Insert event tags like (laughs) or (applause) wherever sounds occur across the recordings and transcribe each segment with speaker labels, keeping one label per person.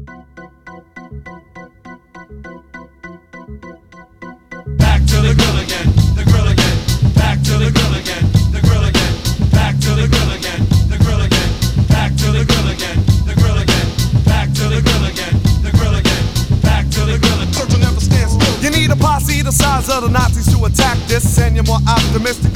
Speaker 1: Back to the grill again, the grill again. Back to the grill again, the grill again. Back to the grill again, the grill again. Back to the grill again, the grill again. Back to the grill again, the grill again. Back to the grill.
Speaker 2: You need a posse the size of the Nazis to attack this, and you're more optimistic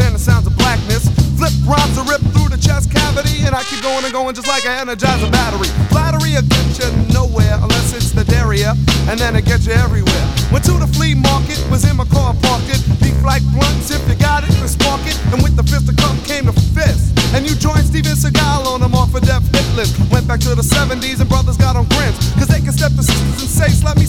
Speaker 2: I keep going and going just like an energizer battery. Flattery will get you nowhere unless it's the derriere, and then it gets you everywhere. Went to the flea market, was in my car parked it. Beef like blunts, if you got it, then spark it. And with the fist of come came the fist. And you joined Steven Seagal on them off a death hit list. Went back to the 70s and brothers got on grins. Cause they can step to sisters and say, slap me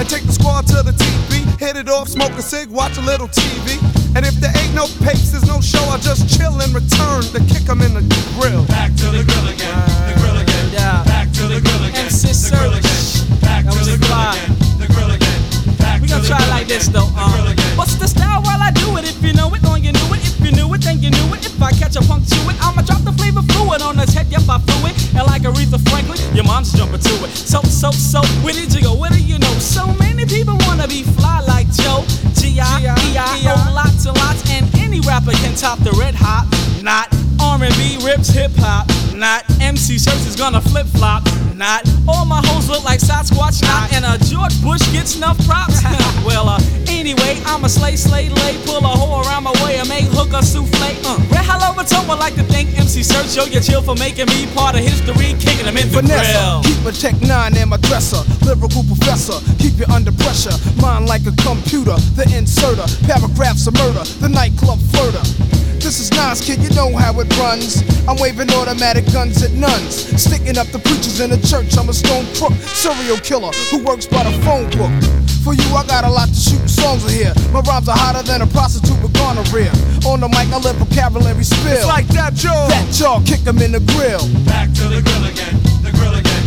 Speaker 2: And take the squad to the TV. Hit it off, smoke a cig, watch a little TV. And if there ain't no pace, there's no show, I just chill and return to kick 'em in the grill.
Speaker 1: Back to the grill again, the grill again.
Speaker 3: Yeah.
Speaker 1: Back to the grill again,
Speaker 3: MC
Speaker 1: the grill again.
Speaker 3: Search.
Speaker 1: Back
Speaker 3: That
Speaker 1: to
Speaker 3: was
Speaker 1: the grill
Speaker 3: fly.
Speaker 1: again, the grill again. Back
Speaker 3: We
Speaker 1: to
Speaker 3: gonna
Speaker 1: the
Speaker 3: try
Speaker 1: grill
Speaker 3: like this
Speaker 1: again,
Speaker 3: though.
Speaker 1: the grill
Speaker 3: Um,
Speaker 1: again.
Speaker 3: what's the style while I do it? If you know it, then you knew it. If you knew it, then you knew it. If I catch a punk to it, I'ma drop the flavor fluid on his head. Yep, I flew it. And like Aretha Franklin, your mom's jumping to it. So, so, so, where did you go? Where do you know? So many people wanna be fly like Joe. G-I-E-I-O, lots and lots. And any rapper can top the red hot. Not R&B rips hip hop. Not MC Serch is gonna flip flop. Not all my hoes look like Sasquatch. Not and a George Bush gets enough props. (laughs) well, uh, anyway, I'm a slay, slay, lay. Pull a hoe around my way and make hooker souffle. Uh, Red Hot Lover Tone would like to thank MC Serch. Yo, you chill for making me part of history. Kicking them in the
Speaker 4: Vanessa,
Speaker 3: grill.
Speaker 4: keep a Tech 9 in my dresser. Lyrical professor, keep you under pressure. Mind like a computer, the inserter. Paragraphs of murder, the nightclub flirter. This is Nas, kid, you know how it runs. I'm waving automatic guns at nuns. Sticking up the preachers in the church. I'm a stone crook, serial killer who works by the phone book. For you, I got a lot to shoot songs in here. My rhymes are hotter than a prostitute with gonorrhea. On the mic, I let vocabulary spill.
Speaker 2: It's like that, Joe.
Speaker 4: that jaw, kick 'em in the grill.
Speaker 1: Back to the grill again, the grill again.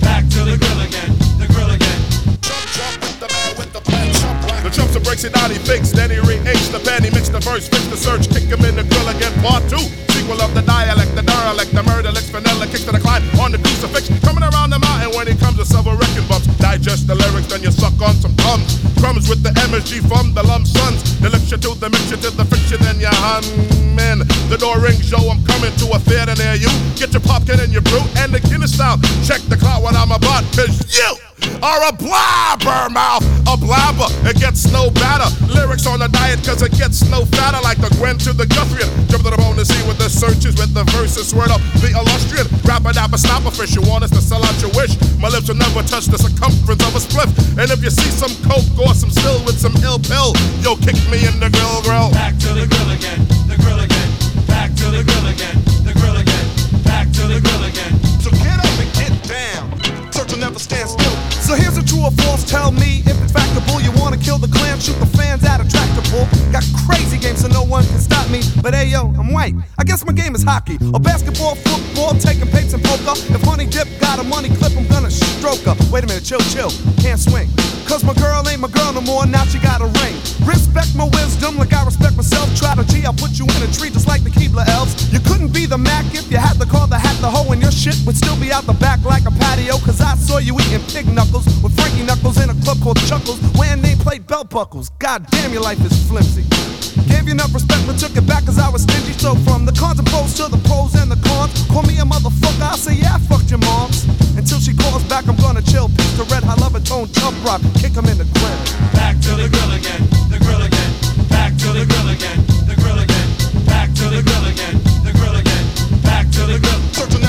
Speaker 1: Back to the grill again, the grill again.
Speaker 5: The chumps breaks it out, he then he re-aged the pen, he mixed the verse, fix the search, kick him in the grill again, part two. Sequel of the dialect, the derelict, the murder, licks, vanilla, kicks to the climb on the crucifix. Coming around the mountain when he comes to several wrecking bumps. Digest the lyrics, then you suck on some tums. Crumbs with the MSG from the lump sons. The lecture to the mixture to the fiction, then you hum in. The door rings, yo, I'm coming to a theater near you. Get your popcorn and your brew and the Guinness out. Check the clock when I'm about, cause you are a blabbermouth, a blabber. It gets no better. Lyrics on the diet, cause it gets no fatter. Like the Gwen to the Guthrie. Jump to the bone to see what the search is with the verses. Word up, the illustrious. Rapper dapper a fish. You want us to sell out your wish. My lips will never touch the circumference of a spliff. And if you see some coke or some still with some ill pill, yo, kick me in the grill grill.
Speaker 1: Back to the grill again, the grill again. Back to the grill again, the grill again. Back to the grill again.
Speaker 2: True or false. Tell me if it's factable. You wanna kill the clan, shoot the fans a tractor pull. Got crazy games so no one can stop me. But hey yo, I'm white. I guess my game is hockey or basketball, football, taking papes and poker. If Honey Dip got a money clip, I'm gonna stroke her. Wait a minute, chill, chill. Can't swing. Cause my girl ain't my girl no more, now she got a ring. Respect my wisdom like I respect myself. Try to G, I'll put you in a tree just like the Keebler elves. You couldn't be the Mac if you had the car, the hat, the hoe, and your shit would still be out the back like a patio. Cause I saw you eating pig knuckles with Knuckles in a club called Chuckles, When they nameplate belt buckles. God damn, your life is flimsy. Gave you enough respect, but took it back cause I was stingy. So from the cons and pros to the pros and the cons, call me a motherfucker. I say, yeah, I fucked your moms. Until she calls back, I'm gonna chill. Piece the red, high love and tone, jump rock, kick 'em in the grill.
Speaker 1: Back to the grill again, the grill again. Back to the grill again, the grill again. Back to the grill again, the grill again. Back to the grill.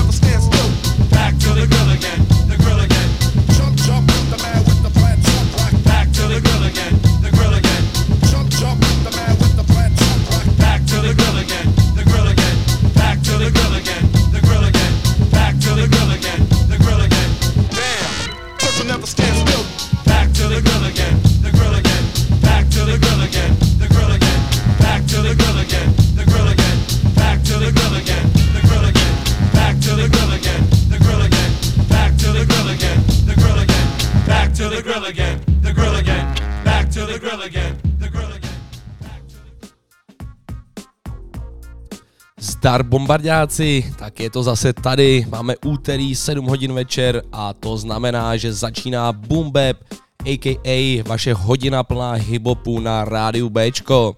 Speaker 6: Zdar bombardáci, tak je to zase tady, máme úterý 7 hodin večer a to znamená, že začíná Boom Bap, a.k.a. vaše hodina plná hibopu na rádiu Bčko.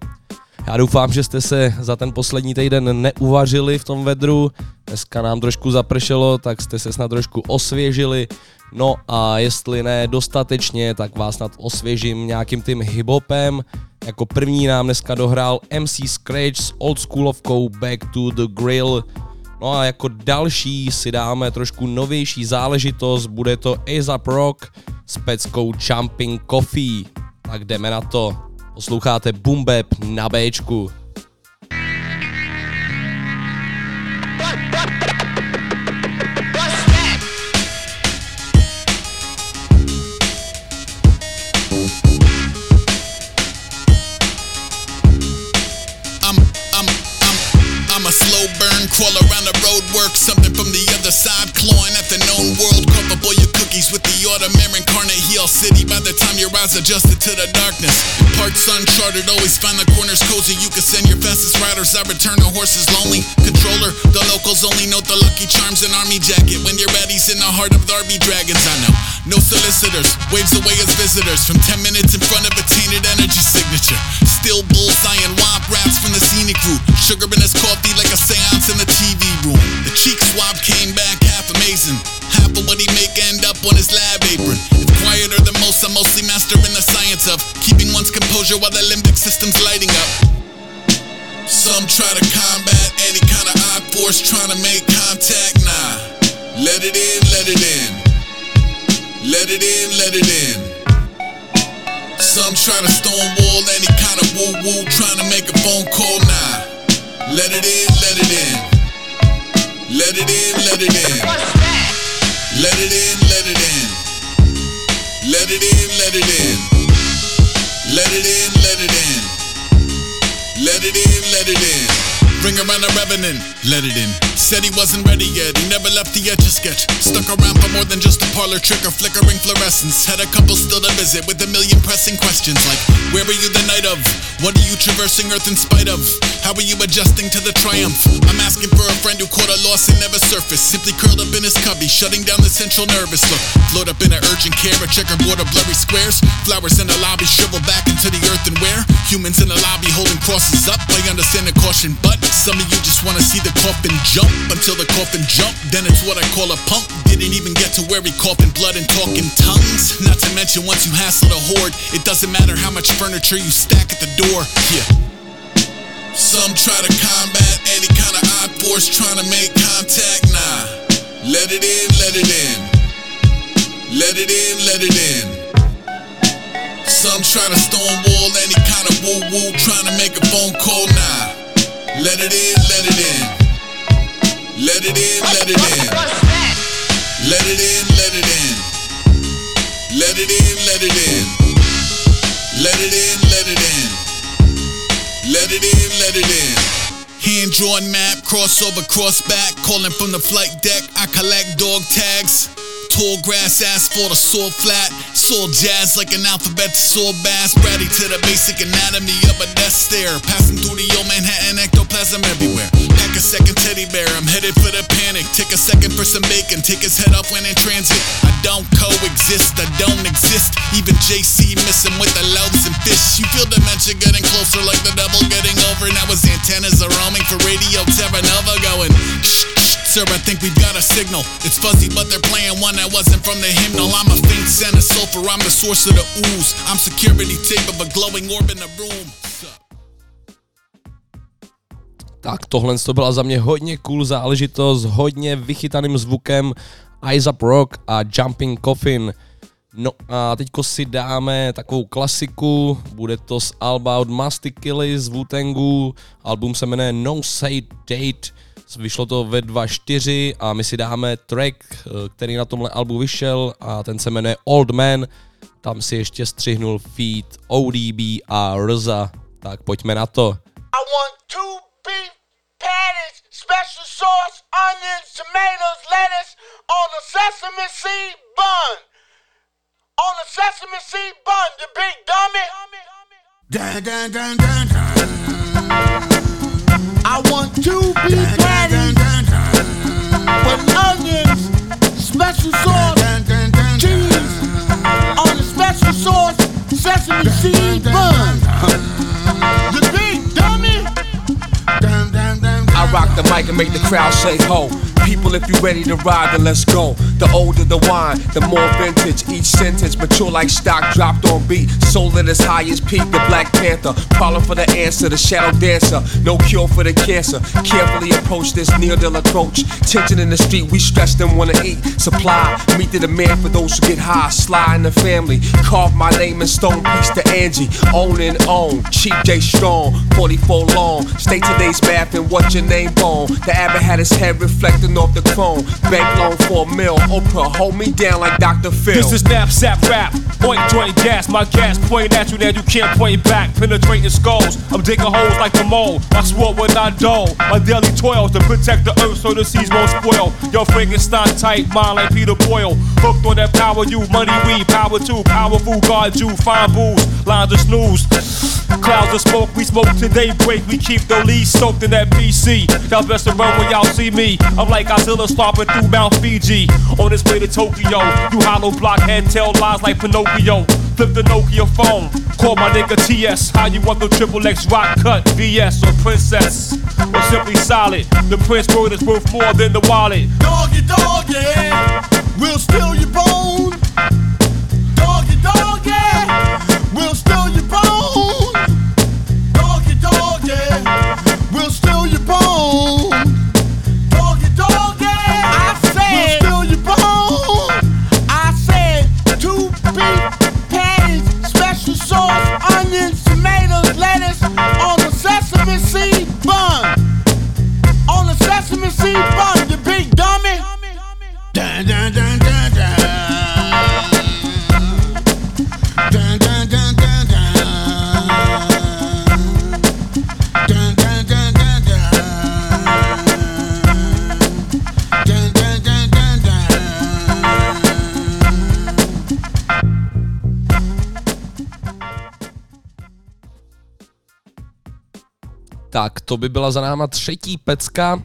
Speaker 6: Já doufám, že jste se za ten poslední týden neuvařili v tom vedru, dneska nám trošku zapršelo, tak jste se snad trošku osvěžili, no a jestli ne dostatečně, tak vás snad osvěžím nějakým tím hibopem, jako první nám dneska dohrál MC Scratch s oldschoolovkou Back to the Grill. No a jako další si dáme trošku novější záležitost, bude to ASAP Rock s peckou Jumping Coffee. Tak jdeme na to. Posloucháte Boom Bap na Bčku.
Speaker 7: Work, something from the other side, clawing at the known world. Cover boy your cookies with the Audemars incarnate heel city. By the time your eyes adjusted to the darkness, parts uncharted, always find the corners cozy. You can send your fastest riders. I return the horses lonely. Controller, the locals only note the lucky charms and army jacket. When you're ready's in the heart of the Darby Dragons, I know. No solicitors, waves away as visitors from 10 minutes in front of a tainted energy signature. Still bullseye and wop raps from the scenic route. Sugar in his coffee like a seance in the TV room. The cheek swab came back half amazing. Half of what he make end up on his lab apron. It's than most, I'm mostly mastering the science of keeping one's composure while the limbic system's lighting up. Some try to combat any kind of odd force trying to make contact. Nah, let it in, let it in. Let it in, let it in. Some try to stonewall any kind of woo woo trying to make a phone call. Nah, let it in, let it in. Let it in, let it in. Let it in, let it in. Let it in, let it in. Let it in, let it in. Let it in, let it in. Bring around a revenant, let it in. Said he wasn't ready yet, he never left the etch a sketch. Stuck around for more than just a parlor trick or flickering fluorescence. Had a couple still to visit with a million pressing questions like, Where were you the night of? What are you traversing Earth in spite of? How are you adjusting to the triumph? I'm asking for a friend who caught a loss and never surfaced. Simply curled up in his cubby, shutting down the central nervous look. Float up in an urgent care, a checkerboard of blurry squares. Flowers in the lobby shrivel back into the earthenware. Humans in the lobby holding crosses up. I understand the caution, but some of you just wanna see the coffin jump until the coffin jump. Then it's what I call a pump. Didn't even get to where he coughing blood and talking tongues. Not to mention once you hassle the horde, it doesn't matter how much furniture you stack at the door. Yeah. Some try to combat any kind of odd force trying to make contact. Nah. Let it in, let it in. Let it in, let it in. Some try to stonewall any kind of woo woo trying to make a phone call. Nah. Let it in, let it in. Let it in, let it in. Let it in, let it in. Let it in, let it in. Let it in, let it in. Let it in, let it in. Hand drawn map, crossover, cross back, calling from the flight deck. I collect dog tags. Tall grass, asphalt, a sore flat. Soul jazz like an alphabet soul bass. Bratty to the basic anatomy of a death stare. Passing through the old Manhattan ectoplasm everywhere. Pack a second teddy bear, I'm headed for the panic. Take a second for some bacon, take his head off when in transit. I don't coexist, I don't exist. Even JC missing with the loaves and fish. You feel dementia getting closer like the devil getting over. Now his antennas are roaming for Radio Terra Nova going. Shh, sir, I think we've got a signal. It's fuzzy, but they're playing one that wasn't from the hymnal. I'm a faint scent of sulfur, I'm the source of the ooze. I'm security tape of a glowing orb in the room.
Speaker 6: Tak tohle to byla za mě hodně cool záležitost, hodně vychytaným zvukem Eyes Up Rock a Jumping Coffin. No a teďko si dáme takovou klasiku, bude to z Alba od Musty Killy z Wu-Tangu, album se jmenuje No Say Date, vyšlo to ve 2.4 a my si dáme track, eh, který na tomhle albu vyšel a ten se jmenuje Old Man, tam si ještě střihnul feed ODB a Rza, tak pojďme na to.
Speaker 8: I want two beef patties, special sauce, onions, tomatoes, lettuce on a sesame seed bun. On a sesame seed bun, you big dummy. Dun, dun, dun, dun, dun. I want two beef patties with onions, special sauce, cheese on the special sauce, sesame seed bun. The.
Speaker 9: I rock the mic and make the crowd say ho. People, if you ready to ride, then let's go. The older the wine, the more vintage. Each sentence mature like stock dropped on beat. Soul at its highest peak, the Black Panther. Problem for the answer, the shadow dancer. No cure for the cancer. Carefully approach this near deal approach. Tension in the street, we stress them wanna eat. Supply, meet the demand for those who get high. Sly in the family. Carve my name in stone, piece to Angie. Own and own. Cheap J Strong, 44 long. Stay today's math and what your name bone. The abbot had his head reflecting off the chrome. Bank loan for a mill. Oprah, hold me down like Dr. Phil.
Speaker 10: This is knapsack rap. Point joint gas. My gas point at you now. You can't point back. Penetrating skulls. I'm digging holes like the mole. My sword will not dull. My daily toils to protect the earth so the seas won't spoil. Yo, Frankenstein type mind like Peter Boyle. Hooked on that power you. Money weed. Power two. Powerful guard you. Fine booze. Lines of snooze. Clouds of smoke. We smoke today break. We keep the lead soaked in that BC. Y'all best run when y'all see me. I'm like Godzilla stomping through Mount Fiji. On his way to Tokyo. You hollow blockhead tell lies like Pinocchio. Flip the Nokia phone. Call my nigga TS. How you want the triple X rock cut? VS or Princess? Or simply solid? The Prince word is worth more than the wallet.
Speaker 8: Doggy, doggy, we'll steal your bone.
Speaker 6: Tak, to by byla za náma třetí pecka.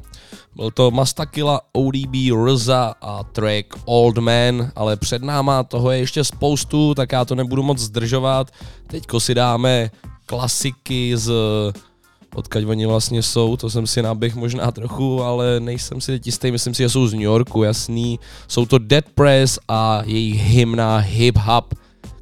Speaker 6: Byl to Mastakila, ODB, Rza a track Old Man, ale před náma toho je ještě spoustu, tak já to nebudu moc zdržovat. Teďko si dáme klasiky z odkaď oni vlastně jsou, to jsem si naběh možná trochu, ale nejsem si teď jistý, myslím si, že jsou z New Yorku, jasný. Jsou to Dead Press a jejich hymna Hip Hop,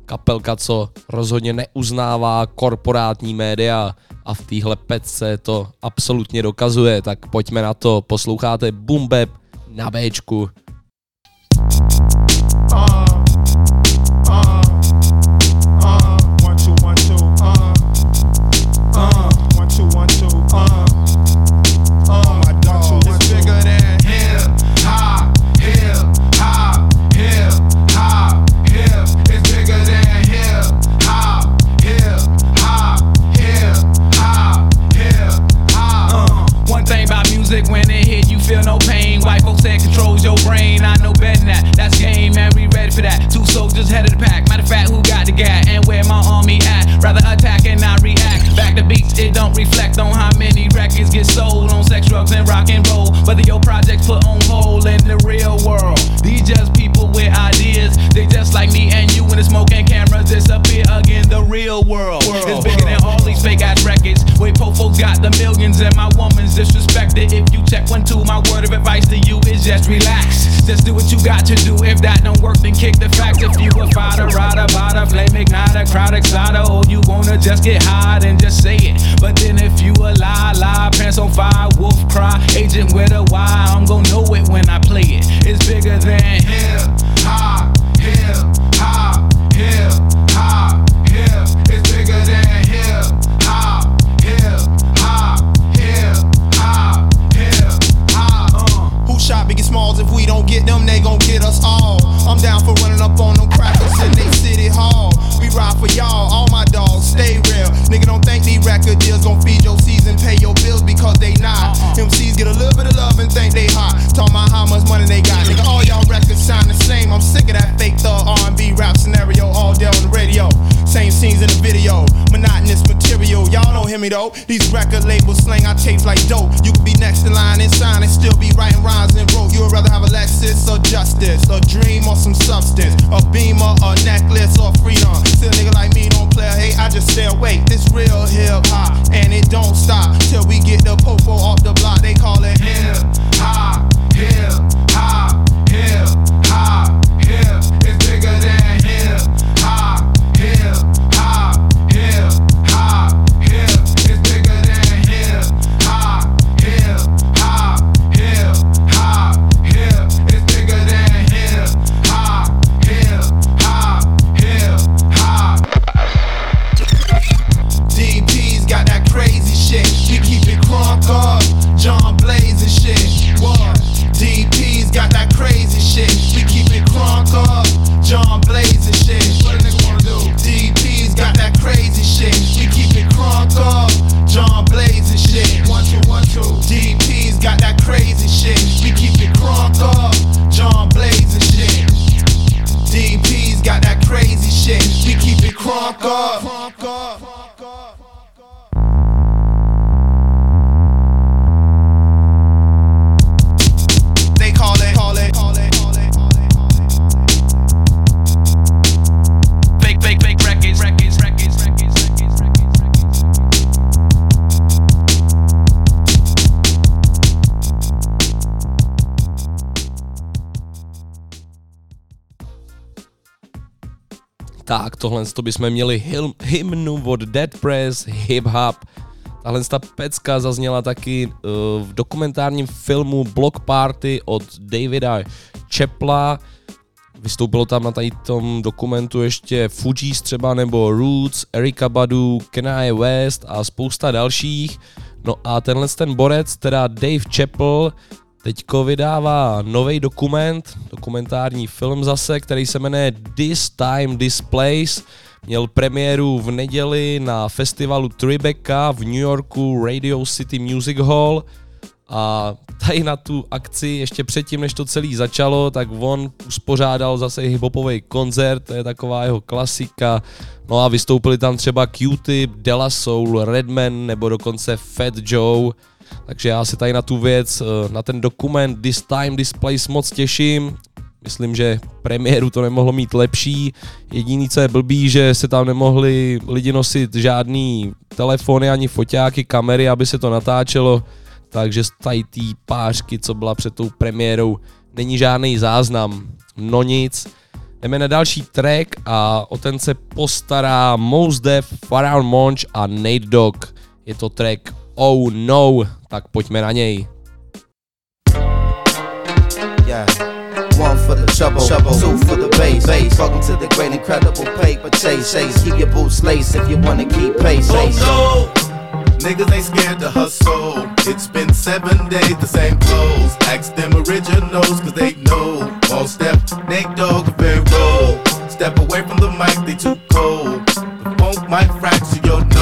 Speaker 6: kapelka, co rozhodně neuznává korporátní média a v téhle pecce to absolutně dokazuje, tak pojďme na to, posloucháte Bap na Bčku.
Speaker 11: One to
Speaker 6: bychom měli hym, hymnu od Dead Press, Hip Hop. Tahle ta pecka zazněla taky uh, v dokumentárním filmu Block Party od Davida Chepla. Vystoupilo tam na tady tom dokumentu ještě Fugees třeba nebo Roots, Erika Badu, Kanye West a spousta dalších. No a tenhle ten borec, teda Dave Chappell, teďko vydává nový dokument, dokumentární film zase, který se jmenuje This Time, This Place. Měl premiéru v neděli na festivalu Tribeca v New Yorku Radio City Music Hall a tady na tu akci ještě předtím, než to celý začalo, tak on uspořádal zase hiphopový koncert, to je taková jeho klasika. No a vystoupili tam třeba Q-Tip, Della Soul, Redman nebo dokonce Fat Joe. Takže já se tady na tu věc, eh, na ten dokument This Time, This Place moc těším. Myslím, že premiéru to nemohlo mít lepší. Jediný, co je blbý, že se tam nemohli lidi nosit žádný telefony ani foťáky, kamery, aby se to natáčelo. Takže z tady té pářky, co byla před tou premiérou, není žádný záznam. No nic. Jdeme na další track a o ten se postará Mos Def, Pharaoh Monch a Nate Dogg. Je to track Oh No, tak pojďme na něj.
Speaker 12: Yeah. One for the trouble, trouble. two for the bass. bass. Welcome to the great incredible paper chase. chase. Keep your boots laced if you wanna keep pace.
Speaker 13: Oh no! Niggas ain't scared to hustle. It's been seven days, the same clothes. Ask them originals, cause they know. All step, Nate Dogg, very roll. Step away from the mic, they too cold. The funk might fracture your nose, nose,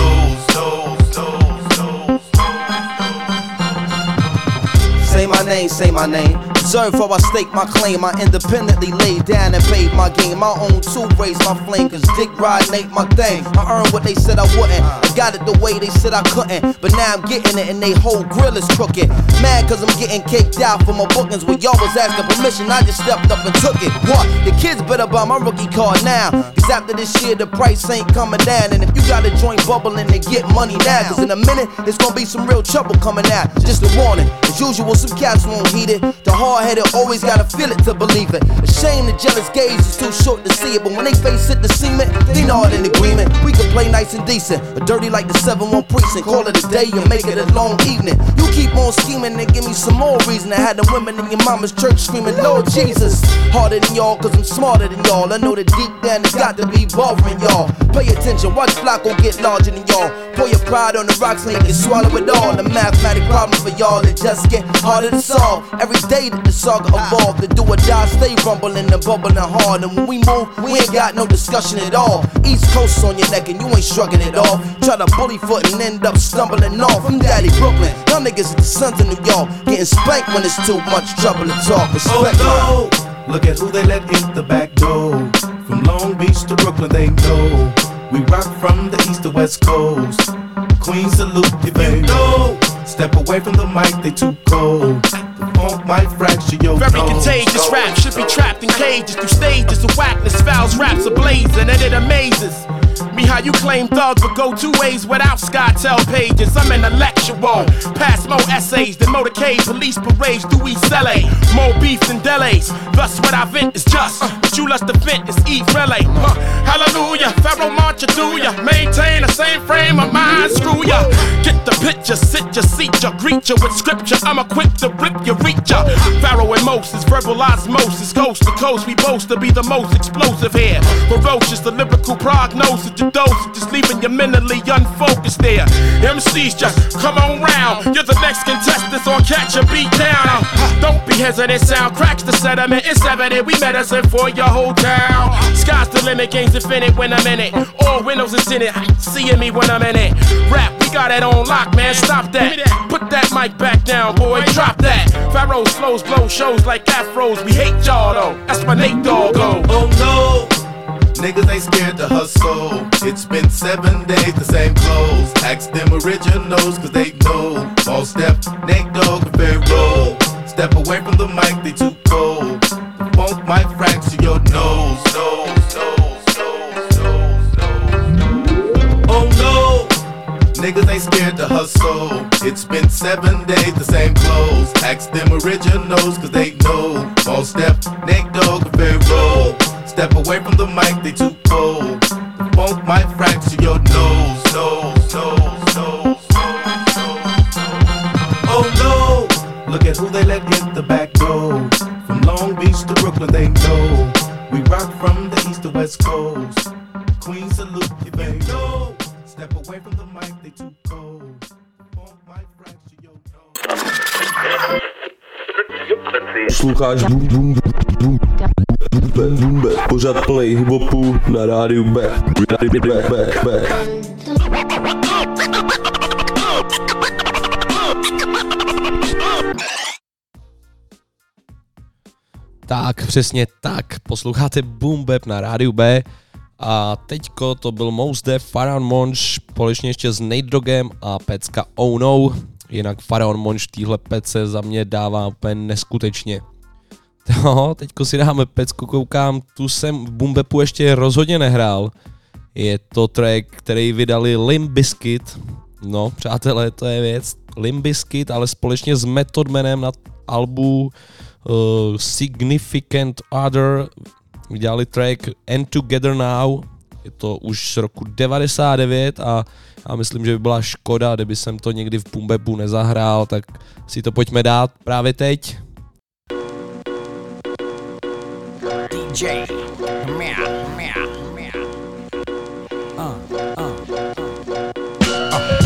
Speaker 12: Say my name, say my name. Observe how I stake my claim. I independently laid down and paid my game. My own two raise my flame, cause dick ride ain't my thing. I earned what they said I wouldn't. I got it the way they said I couldn't. But now I'm getting it and they whole grill is crooked. Mad cause I'm getting caked out for my bookings. When y'all was asking permission, I just stepped up and took it. What? The kids better buy my rookie card now. Cause after this year, the price ain't coming down. And if you got a joint bubbling, then get money now. Cause in a minute, it's gonna be some real trouble coming out. Just a warning. As usual, some cats won't heed it. The hard headed always gotta feel it to believe it. A shame the jealous gaze is too short to see it. But when they face it, the cement, they know it in agreement. We can play nice and decent, or dirty like the 7 1 precinct. Call it a day and make it a long evening. You keep on scheming and give me some more reason to have the women in your mama's church screaming, Lord Jesus. Harder than y'all, cause I'm smarter than y'all. I know that deep down it's got to be bothering y'all. Pay attention, watch Flacco get larger than y'all. Pour your pride on the rocks you can swallow it all. The mathematic problem for y'all, it just get harder to solve. Every day that the saga evolve, the do or die stay rumbling and bubbling hard. And when we move, we ain't got no discussion at all. East Coast on your neck and you ain't shrugging it off. Try to bully foot and end up stumbling off. I'm Daddy Brooklyn, y'all niggas are the sons of New York. Getting spanked when it's too much trouble to talk. Respect
Speaker 13: Oh no! Look at who they let in the back door. From Long Beach to Brooklyn, they know. We rock from the east to west coast. Queen salute if you know. Step away from the mic, they too cold. The funk might fracture your
Speaker 14: Very
Speaker 13: nose.
Speaker 14: contagious rap should be trapped in cages through stages of whackness. Fouls raps ablazing, and it amazes me how you claim thugs would go two ways without SkyTel pages. I'm intellectual, pass more essays than motorcade police parades through East LA. More beef than delays. Thus, what I vent is just what you lust to vent is eat relay. Huh. Hallelujah, Pharaoh march through ya. Maintain the same frame of mind, screw ya. Get the picture, sit ya, seat ya, greet ya with scripture. I'm equipped to rip ya, reach ya. Pharaoh and Moses, verbal osmosis, coast to coast. We boast to be the most explosive here. Ferocious, the lyrical prognosis, the dose, just leaving you mentally unfocused there. MCs just come on round. You're the next contestant on Catch a Beat Down. Don't be hesitant, sound cracks the sediment. It's evident we medicine for your whole town. Sky's the limit, game's infinite when I'm in it. All windows is in it, seeing me when I'm in it. Rap, we got it on lock, man. Stop that. Put that mic back down, boy. Drop that. Pharaoh's flows blow shows like afros. We hate y'all though. That's my Nate Dogg.
Speaker 13: Oh no. Niggas ain't scared to hustle. It's been seven days, the same clothes. Ask them originals, cause they know. All step, Nate Dogg, and Pharoahe. Step away from the mic, they too cold. The funk might fracture your nose. Oh no. Niggas ain't scared to hustle. It's been seven days, the same clothes. Ask them originals, cause they know. All step, Nate Dogg, and Pharoahe. Step away from the mic, they too cold. The funk might fracture your nose, nose, nose, nose, Oh no! Look at who they let get the back door. From Long Beach to Brooklyn, they know. We rock from the east to west coast. Queen salute if they know. Step away from the mic, they too cold. Funk might fracture your
Speaker 15: Boom Boom Boom Boom Bap, pořád play hiphopu na rádiu B.
Speaker 6: Tak, přesně tak. Posloucháte Boom Bap na rádiu B. A teďko to byl Mos Def, Faraon Monch, společně ještě s Nate Dogem a pecka Oh No. Jinak Faraon Monch v téhle pece za mě dává úplně neskutečně. (laughs) No, teďko si dáme pecku, koukám, tu jsem v Boom Bapu ještě rozhodně nehrál. Je to track, který vydali Limp Bizkit. No, přátelé, to je věc. Limp Bizkit, ale společně s Method Manem na albu uh, Significant Other vydali track And Together Now. Je to už z roku 99 a já myslím, že by byla škoda, kdyby jsem to někdy v Pumbepu nezahrál, tak si to pojďme dát právě teď.
Speaker 16: DJ. Meow, meow, meow. Uh, uh, uh.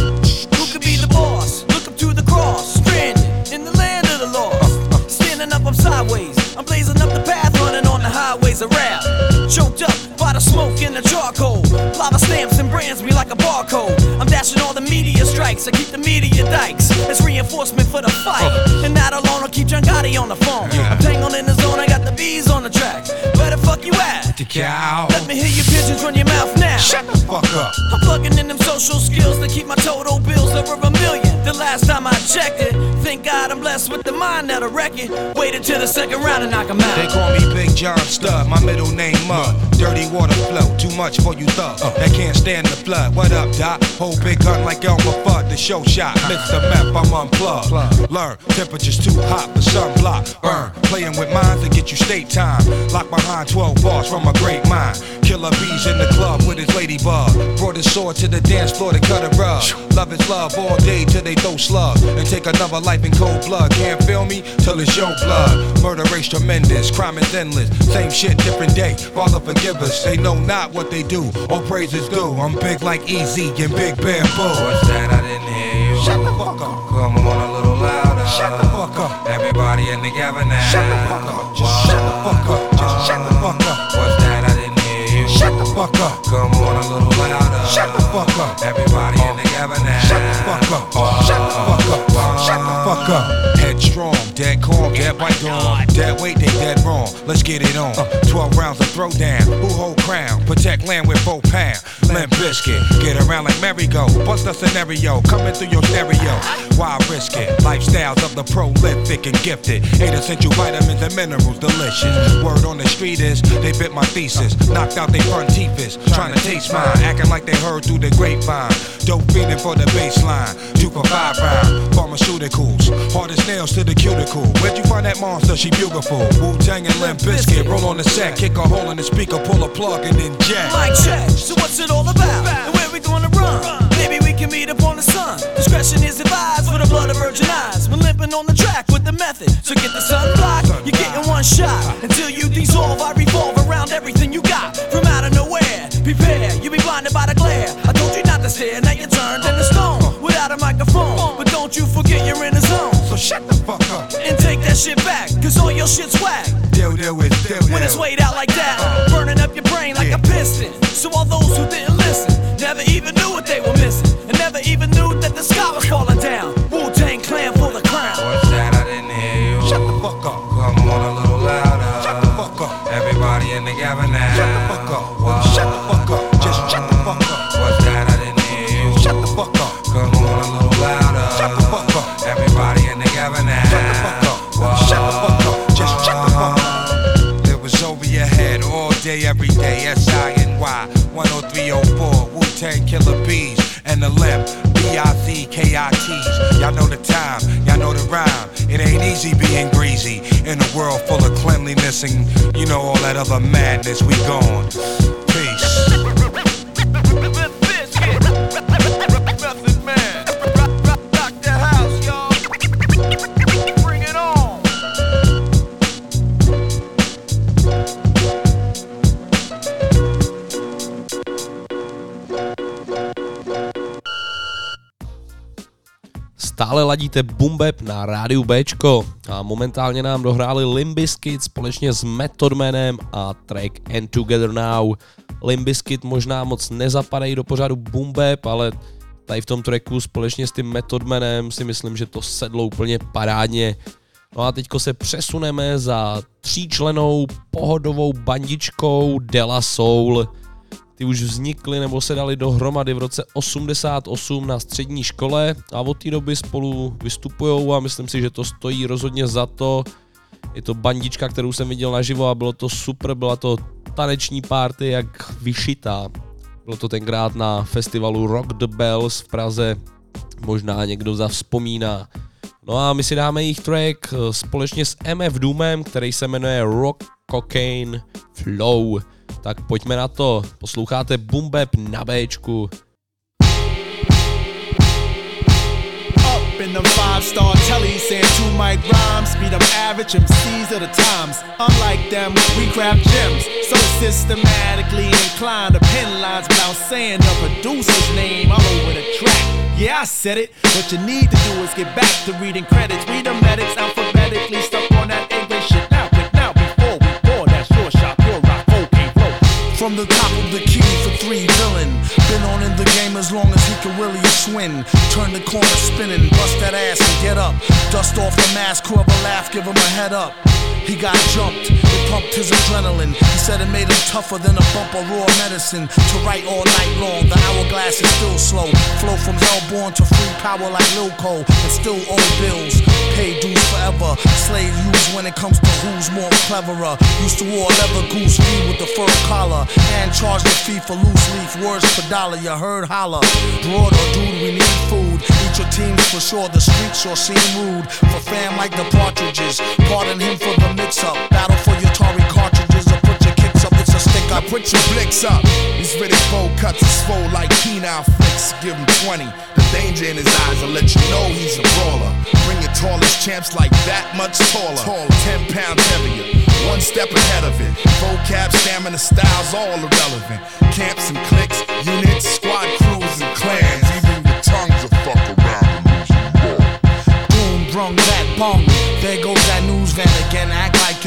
Speaker 16: Who could be the boss? Look up to the cross. Stranded in the land of the lost. Standing up, I'm sideways. I'm blazing up the path, running on the highways of rap. Choked up the smoke and the charcoal. Lava stamps and brands me like a barcode. I'm dashing all the media strikes. I keep the media dikes. It's reinforcement for the fight. Oh. And not alone, I'll keep John Gotti on the phone. I'm tangled in the zone, I got the bees on the track. Where the fuck you at?
Speaker 9: The cow.
Speaker 16: Let me hear your pigeons run your mouth now.
Speaker 9: Shut the fuck up.
Speaker 16: I'm plugging in them social skills to keep my total bills over a million. The last time I checked it, thank God I'm blessed with the mind that'll wreck it. Waited till the second round and knock 'em out.
Speaker 17: They call me Big John Studd, my middle name Mud. Dirty water flow, too much for you thugs uh, that can't stand the flood. What up, Doc? Hold big gun like Elmer Fudd, the show shot. the map I'm unplugged. Learn, temperature's too hot for sunblock. Burn, playing with minds to get you state time. Lock behind 12 bars from a great mind. Killer bees in the club with his ladybug. Brought his sword to the dance floor to cut a rug. Love is love all day till they throw slug. And take another life in cold blood. Can't feel me till it's your blood. Murder race tremendous, crime is endless. Same shit, different day. Father forgive us. They know not what they do. All praises due. I'm big like Easy and Big Bamboo. What's that? I didn't hear you. Shut the fuck up. Come on a little louder. Shut the fuck up. Everybody in the together now. Shut the fuck up. Just shut the fuck up. Just shut the fuck up. What's that? I didn't hear you. Shut the fuck up. Come on a little louder. Shut the fuck up. Everybody in together now. Shut the fuck up. Shut the fuck up. Shut the fuck up. Headstrong, dead calm, dead by dawn. Let's get it on. Uh, 12 rounds of throwdown. Who hold crown? Protect land with four pound. Limp Bizkit. Get around like merry-go. What's the scenario? Coming through your stereo. Why risk it? Lifestyles of the prolific and gifted. Eight essential vitamins and minerals. Delicious. Word on the street is they bit my thesis. Knocked out their front teeth is trying to taste mine. Acting like they heard through the grapevine. Dope feeding for the baseline. Two for five round. Pharmaceuticals. Hard as nails to the cuticle. Where'd you find that monster? She beautiful. Wu Tang and Limp Bizkit. Roll on the set. Kick a hole in the speaker. Pull a plug and then jack.
Speaker 16: Mic check. So what's it all about? And where we gonna run? Maybe we can meet up on the sun. Discretion is advised for the blood of virgin eyes. We're limping on the track with the method. So get the sun block. You're getting one shot until you dissolve. I revolve around everything you got from out of nowhere. Prepare, you be blinded by the glare. I told you not to stare. Now you're turned into stone without a microphone. But don't you forget you're in the zone.
Speaker 17: So shut the fuck up
Speaker 16: and take that shit back. Cause all your shit's whack.
Speaker 17: Deal, deal with, deal,
Speaker 16: When it's weighed out like that, uh-huh. burning up your brain like a piston. So all those who didn't listen never even knew what they were missing, and never even knew that the sky was falling down.
Speaker 17: The. B-I-C-K-I-T's. Y'all know the time, y'all know the rhyme. It ain't easy being greasy in a world full of cleanliness and you know all that other madness. We gone. Peace.
Speaker 6: Stále ladíte Bumbeb na rádiu Bčko a momentálně nám dohráli Limbiskit společně s Method Manem a track And Together Now. Limbiskit možná moc nezapadají do pořadu Bumbeb, ale tady v tom tracku společně s tím Method Manem si myslím, že to sedlo úplně parádně. No a teďko se přesuneme za tříčlenou pohodovou bandičkou Della Soul. Ty už vznikly nebo se dali dohromady v roce 88 na střední škole a od té doby spolu vystupují a myslím si, že to stojí rozhodně za to. Je to bandička, kterou jsem viděl naživo a bylo to super, byla to taneční party jak vyšitá. Bylo to tenkrát na festivalu Rock the Bells v Praze, možná někdo zavzpomíná. No a my si dáme jejich track eh, společně s MF Doomem, který se jmenuje Rock Cocaine Flow. Tak pojďme na to, posloucháte Boom Bap na Bčku.
Speaker 18: Up in them five star tellies saying two mic rhymes, beat them average MCs of the times. Unlike them, we craft gems, so systematically inclined to pen lines without saying the producer's name all over the track. Yeah, I said it. What you need to do is get back to reading credits. Read the medics alphabetically, stuck on that English shit.
Speaker 4: From the top of the key for three villain. Been on in the game as long as he can really swing. Turn the corner spinning, bust that ass and get up. Dust off the mask, whoever laugh, give him a head up. He got jumped, it pumped his adrenaline. He said it made him tougher than a bump of raw medicine. To write all night long, the hourglass is still slow. Flow from hellborn to free power like Lil Cole, and still owe bills. Pay dues forever. Slave use when it comes to who's more cleverer. Used to wear leather goose fee with the fur collar, and charge the fee for loose leaf words per dollar. You heard holler. Broad or dude, we need food. Eat your teams for sure. The streets sure seem rude. For fam like the partridges. Pardon him for the mix up. Battle for your Tory cartridges or put your kicks up. It's a stick
Speaker 19: I
Speaker 4: up.
Speaker 19: put your blicks up. These Riddick Bowe cuts is full like penile flicks. Give him 20. The danger in his eyes will let you know he's a brawler. Bring your tallest champs like that much taller. 10 pounds heavier. One step ahead of it. Vocab, stamina, styles, all irrelevant. Camps and cliques, units, squad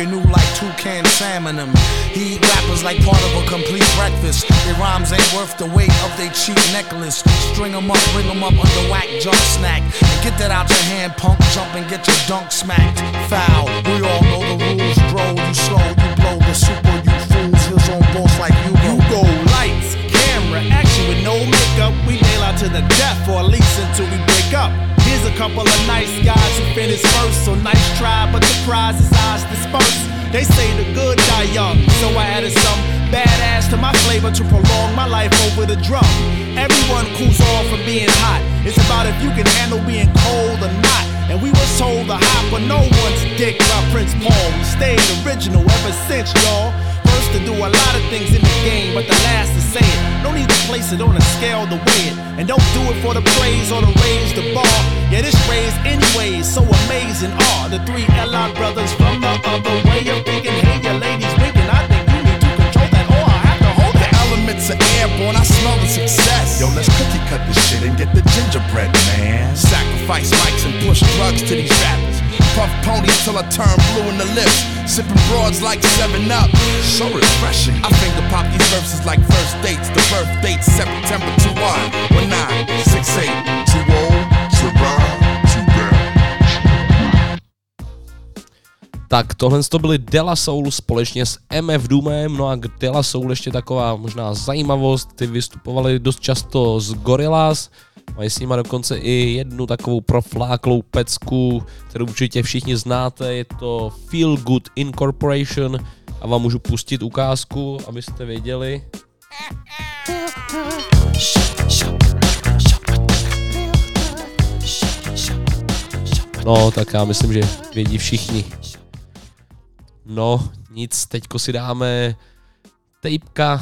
Speaker 4: again. Act like you new toucan salmon them. He eat rappers like part of a complete breakfast. Their rhymes ain't worth the weight of their cheap necklace. String 'em up, bring 'em up under whack junk snack. And get that out your hand, punk. Jump and get your dunk smacked. Foul. We all know the rules, bro. You slow, you blow the super, you fools. Heels on boss like you go.
Speaker 11: You go lights, camera, action with no makeup. We nail out to the death, or at least until we break up. A couple of nice guys who finished first, so nice try, but the prize is ours dispersed. They say the good die young, so I added some badass to my flavor to prolong my life over the drum. Everyone cools off from being hot. It's about if you can handle being cold or not. And we were told to hop on no one's dick by Prince Paul. We stayed original ever since, y'all. First to do a lot of things in the game, but the last to say it. No need to place it on a scale to weigh it. And don't do it for the praise or to raise the bar. Yeah, this raise anyway is so amazing. Are the three L.I. brothers from the other way of thinking? Hey, your ladies winking. I think you need to control that, or I have to hold
Speaker 19: The elements are airborne, I smell the success. Yo, let's cookie cut this shit and get the gingerbread, man. Sacrifice mics and push drugs to these rappers. Puff ponies till I turn blue in the lips. Sipping broads like 7 Up. So refreshing. I finger pop these verses like first dates. The birth date September 2 1 19
Speaker 6: Tak tohle to byly Della Soul společně s MF Doomem, no a k Della Soul ještě taková možná zajímavost, ty vystupovali dost často z Gorillaz, mají s nima dokonce i jednu takovou profláklou pecku, kterou určitě všichni znáte, je to Feel Good Incorporation. A vám můžu pustit ukázku, abyste věděli. No, tak já myslím, že vědí všichni. No, nic, teďko si dáme tejpka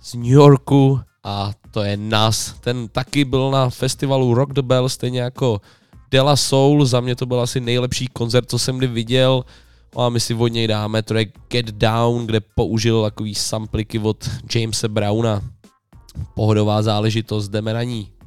Speaker 6: z New Yorku a to je Nas. Ten taky byl na festivalu Rock the Bell, stejně jako Della Soul, za mě to byl asi nejlepší koncert, co jsem kdy viděl. No a my si od něj dáme track Get Down, kde použil takový sampliky od Jamesa Browna. Pohodová záležitost, jdeme na ní.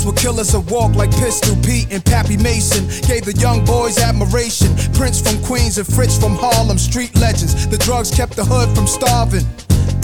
Speaker 4: Streets were killers that walk like Pistol Pete and Pappy Mason. Gave the young boys admiration. Prince from Queens and Fritz from Harlem, street legends. The drugs kept the hood from starving.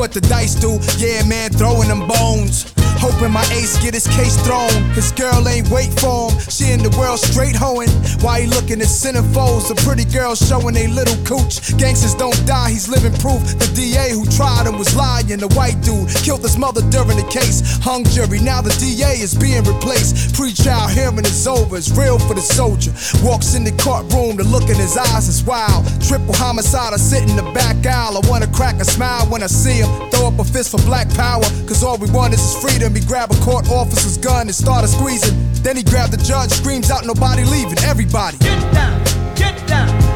Speaker 4: what the dice do. Yeah, man, throwing them bones. Hoping my ace get his case thrown. His girl ain't wait for him. She in the world straight hoeing. Why he looking at centerfolds? The pretty girls showing they little cooch. Gangsters don't die, he's living proof. The DA who tried him was lying. The white dude killed his mother during the case. Hung jury, now the DA is being replaced. Pre-trial hearing is over, it's real for the soldier. Walks in the courtroom, the look in his eyes is wild. Triple homicide, I sit in the back aisle. I wanna crack a smile when I see him. Throw up a fist for black power, cause all we want is his He grab a court officer's gun and started squeezing. Then he grabbed the judge, screams out, nobody leaving, everybody.
Speaker 20: Get down, get down.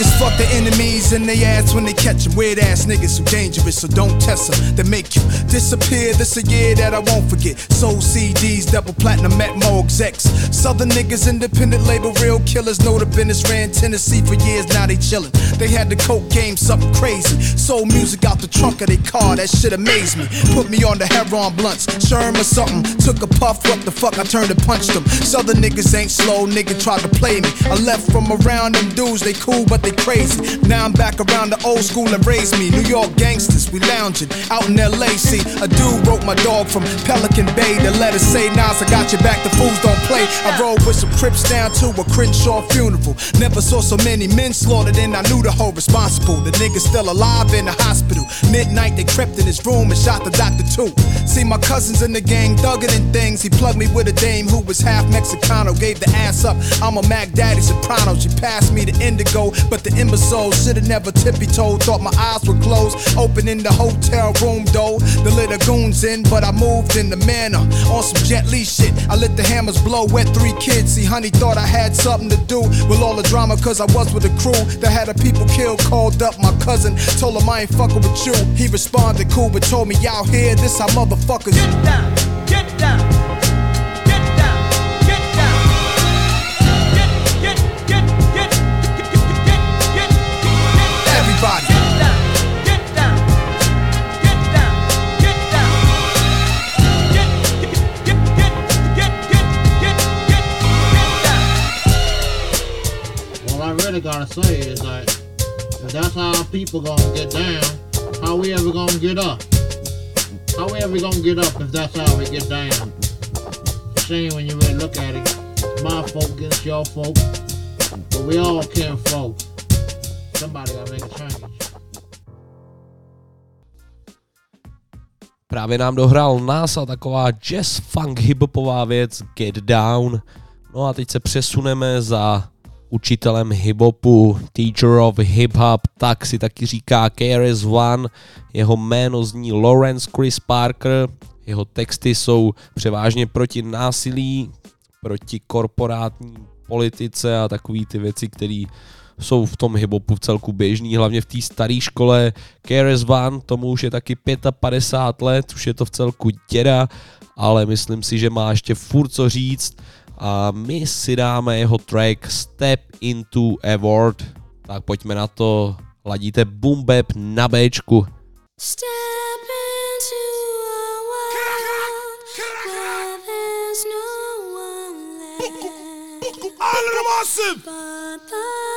Speaker 4: Niggas fuck their enemies in they ass when they catch 'em. Weird ass niggas who dangerous, so don't test 'em. They make you disappear. This a year that I won't forget. Soul CDs, double platinum at Mo execs. Southern niggas, independent label, real killers. Know the business ran Tennessee for years, now they chillin'. They had the coke game, something crazy. Soul music out the trunk of their car, that shit amazed me. Put me on the heroin blunts, Sherm or something. Took a puff, what the fuck, I turned and punched them. Southern niggas ain't slow, nigga tried to play me. I left from around them dudes, they cool, but they crazy. Now I'm back around the old school that raised me. New York gangsters, we lounging out in LA. See, a dude wrote my dog from Pelican Bay. The letter say, Nas, I got your back, the fools don't play. I rode with some Crips down to a Crenshaw funeral. Never saw so many men slaughtered, and I knew the whole responsible. The nigga's still alive in the hospital. Midnight, they crept in his room and shot the doctor too. See, my cousins in the gang thugging and things. He plugged me with a dame who was half Mexicano. Gave the ass up. I'm a Mac Daddy soprano. She passed me the indigo, but the imbecile should've never tippy toed. Thought my eyes were closed. Open in the hotel room door. The little goons in, but I moved in the manner. On some Jet Li shit. I let the hammers blow. Wet three kids. See, honey thought I had something to do with all the drama, cause I was with a crew that had a people killed. Called up my cousin. Told him I ain't fucking with you. He responded cool, but told me out here, this how motherfuckers get down. Get down.
Speaker 21: All I really gotta say is like, if that's how people gonna get down, how we ever gonna get up? How we ever gonna get up if that's how we get down? Shame when you really look at it. My folk against your folk, but we all kin folk. Somebody gotta make a change.
Speaker 6: Právě nám dohrál NASA taková jazz funk hiphopová věc Get Down. No a teď se přesuneme za učitelem hiphopu, teacher of hip hop, tak si taky říká KRS One. Jeho jméno zní Lawrence Chris Parker. Jeho texty jsou převážně proti násilí, proti korporátní politice a takové ty věci, které jsou v tom hiphopu v celku běžný, hlavně v té staré škole. KRS One, tomu už je taky 55 let, už je to v celku děda, ale myslím si, že má ještě furt co říct a my si dáme jeho track Step into a World. Tak pojďme na to, ladíte Boom Bap na Bčku.
Speaker 22: Step into a world where there's no one left. But the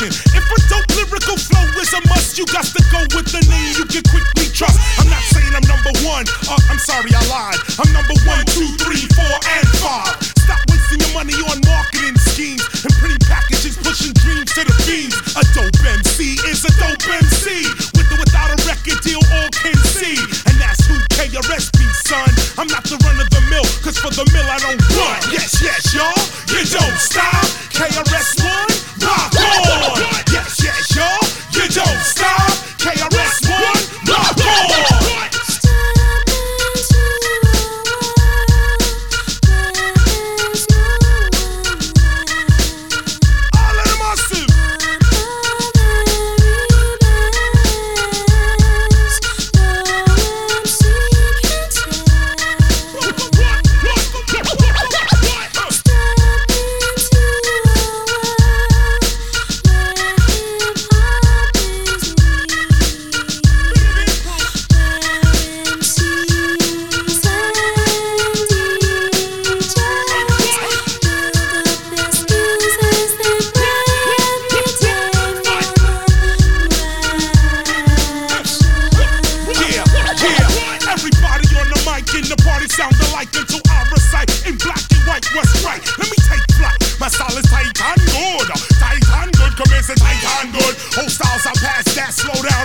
Speaker 23: and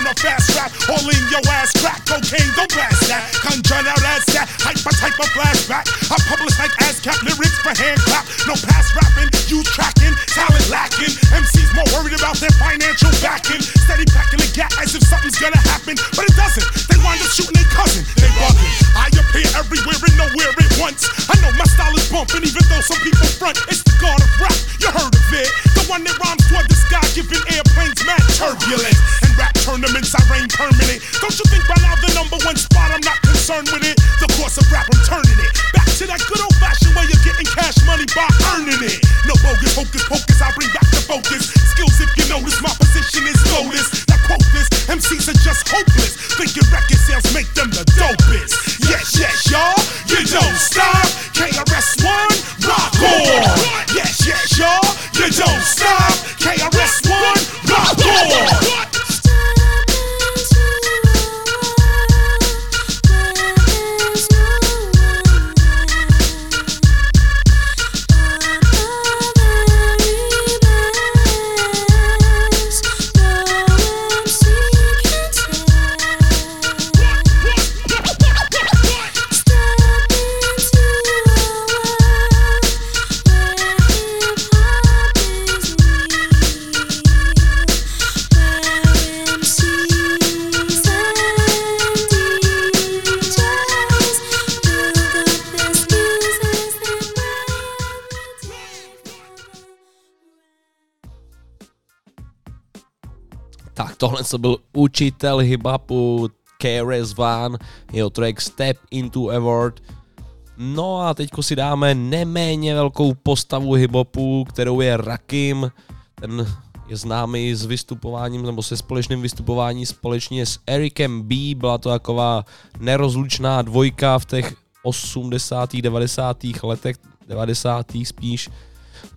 Speaker 23: Down or fast rap. All in your ass crack. Cocaine, don't blast that. Conjure out as that. Hyper type of flashback. I publish like ASCAP lyrics for hand clap. No pass rapping, you tracking. Talent lacking. MCs more worried about their financial backing. Steady packing the gap as if something's gonna happen. But it doesn't. They wind up shooting their cousin. They bugging. I appear everywhere and nowhere at once. I know my style is bumping, even though some people front. Concerned with it? The course of rap, I'm turning it. Back to that good old fashioned way of getting cash money by earning it. No bogus, hocus pocus, I bring back the focus. Skills, if you notice, my position is lotus. Now quote this, MCs are just hopeless. Thinking record sales make them the
Speaker 6: To byl učitel hip-hopu KRS Van, jeho track Step into a World. No a teďko si dáme neméně velkou postavu hip-hopu, kterou je Rakim. Ten je známý s vystupováním nebo se společným vystupováním společně s Ericem B. Byla to taková nerozlučná dvojka v těch 80. 90. letech, 90. spíš.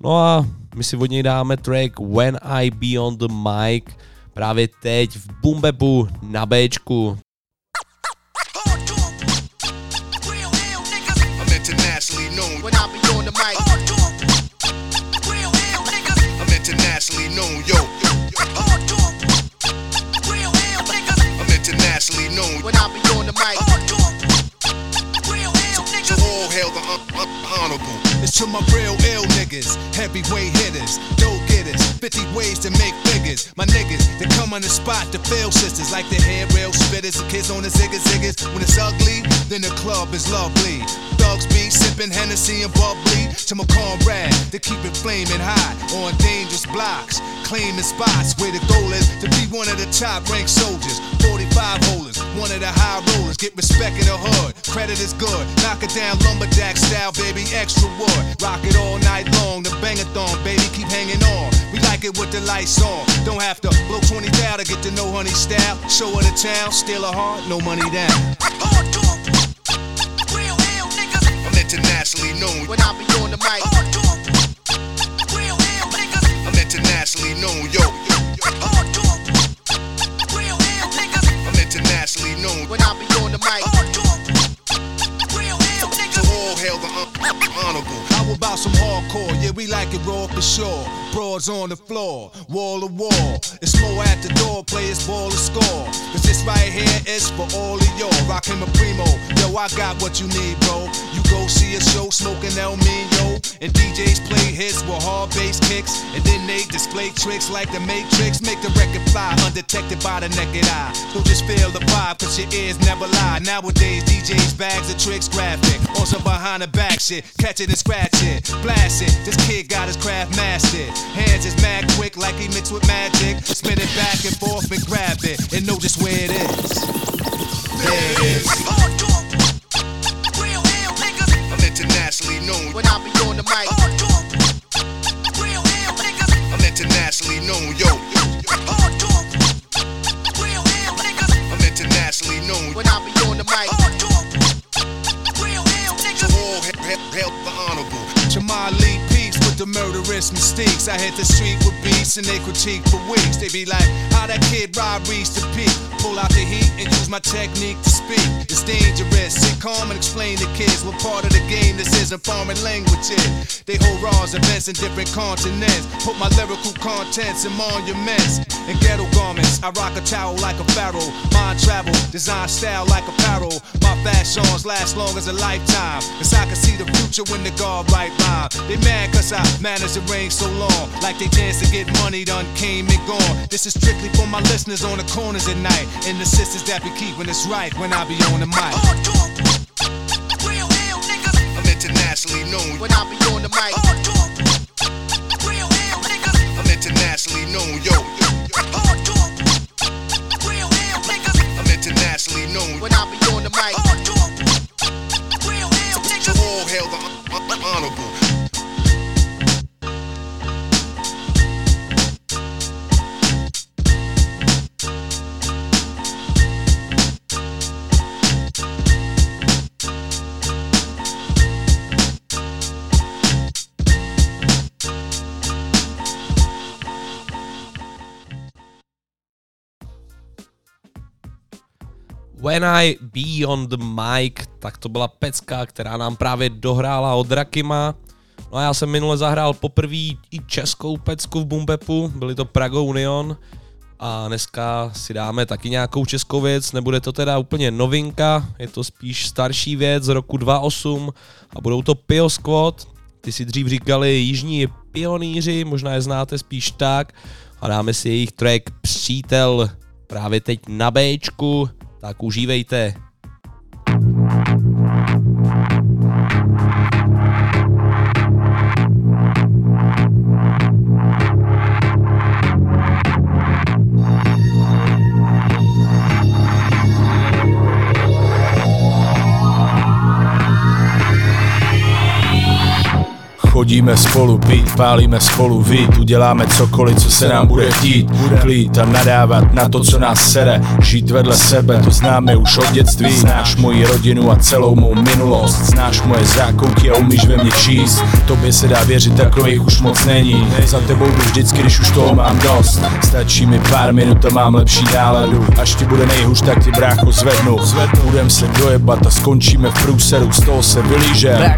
Speaker 6: No a my si od něj dáme track When I Be On The Mic právě teď v Bumbebu na Bčku.
Speaker 17: It's to my real ill niggas, heavyweight hitters, dope getters, 50 ways to make figures. My niggas, they come on the spot to fail sisters like the hair rail spitters, the kids on the ziggas ziggers. When it's ugly, then the club is lovely. Thugs be sipping Hennessy and bubbly to my comrade to keep it flaming hot on dangerous blocks, claiming spots where the goal is to be one of the top ranked soldiers. 45 holders, one of the high rollers, get respect in the hood. Credit is good, knock it down lumberjack style, baby, extra wood. Rock it all night long, the bangathon, baby, keep hanging on. We like it with the lights on. Don't have to blow 20 down to get to know honey style. Show her the town, steal her heart, no money down. Hold talk. Real hell, niggas.
Speaker 19: I'm internationally known. When I be on the mic. Real hell, niggas. I'm internationally known, yo. I'm When I be on the mic. To all hail the honorable.
Speaker 17: How about some hardcore? Yeah, we like it raw for sure. Broads on the floor, wall to wall. It's more at the door, players ball to score. Cause this right here is for all of y'all. Rockin' my primo. Yo, I got what you need, bro. You go see a show smoking El Mino. And DJs play hits with hard bass kicks. And then they display tricks like the Matrix. Make the record fly undetected by the naked eye. So just feel the vibe, cause your ears never lie. Nowadays, DJs bags of tricks graphic. On some behind the back shit. Catch it and scratch it. Blast it. This kid got his craft mastered. Hands is mad quick like he mixed with magic. Spin it back and forth and grab it. And know just where it is. There it is.
Speaker 19: When I be on the mic. Real hell niggas. I'm internationally known, yo. We're hell, niggas. I'm internationally known. When I be on the mic. To all hail, hail, hail the honorable.
Speaker 17: Jamal Lee Peace with the murderous mistakes. I hit the street with beats and they critique for weeks. They be like, how that kid Rob reached the peak. Pull out the heat and use my technique to speak. It's dangerous. Sit calm and explain to kids what part of the game this isn't foreign languages. They hold raws events in different continents. Put my lyrical contents in monuments and ghetto garments. I rock a towel like a pharaoh. Mind travel, design style like apparel. My fashions last long as a lifetime. Cause I can see the future when the guard right rhyme. They mad cause I managed to reign so long. Like they dance to get money done came and gone. This is strictly for my listeners on the corners at night. And the sisters that be keeping us right when I be on the mic. I'm internationally known when I be on the mic. I'm internationally known, yo. I'm internationally known when I be
Speaker 6: When I Be on the Mic, tak to byla pecka, která nám právě dohrála od Rakima. No a já jsem minule zahrál poprvé i českou pecku v Bumbepu, byly to Prago Union. A dneska si dáme taky nějakou českou věc, nebude to teda úplně novinka, je to spíš starší věc z roku 2008 a budou to Pio Squad. Ty si dřív říkali Jižní pionýři, možná je znáte spíš tak. A dáme si jejich track Přítel právě teď na Bčku, tak užívejte.
Speaker 24: Chodíme spolu pít, pálíme spolu vít, uděláme cokoliv, co se nám bude chtít. Klít a nadávat na to, co nás sere, žít vedle sebe, to známe už od dětství. Znáš moji rodinu a celou mou minulost, znáš moje zákoutí a umíš ve mně číst. Tobě se dá věřit, takových už moc není. Za tebou jdu vždycky, když už toho mám dost. Stačí mi pár minut a mám lepší náladu. Až ti bude nejhůř, tak ti brácho zvednu. Budem se dojebat a skončíme v průseru, z toho se vylížem.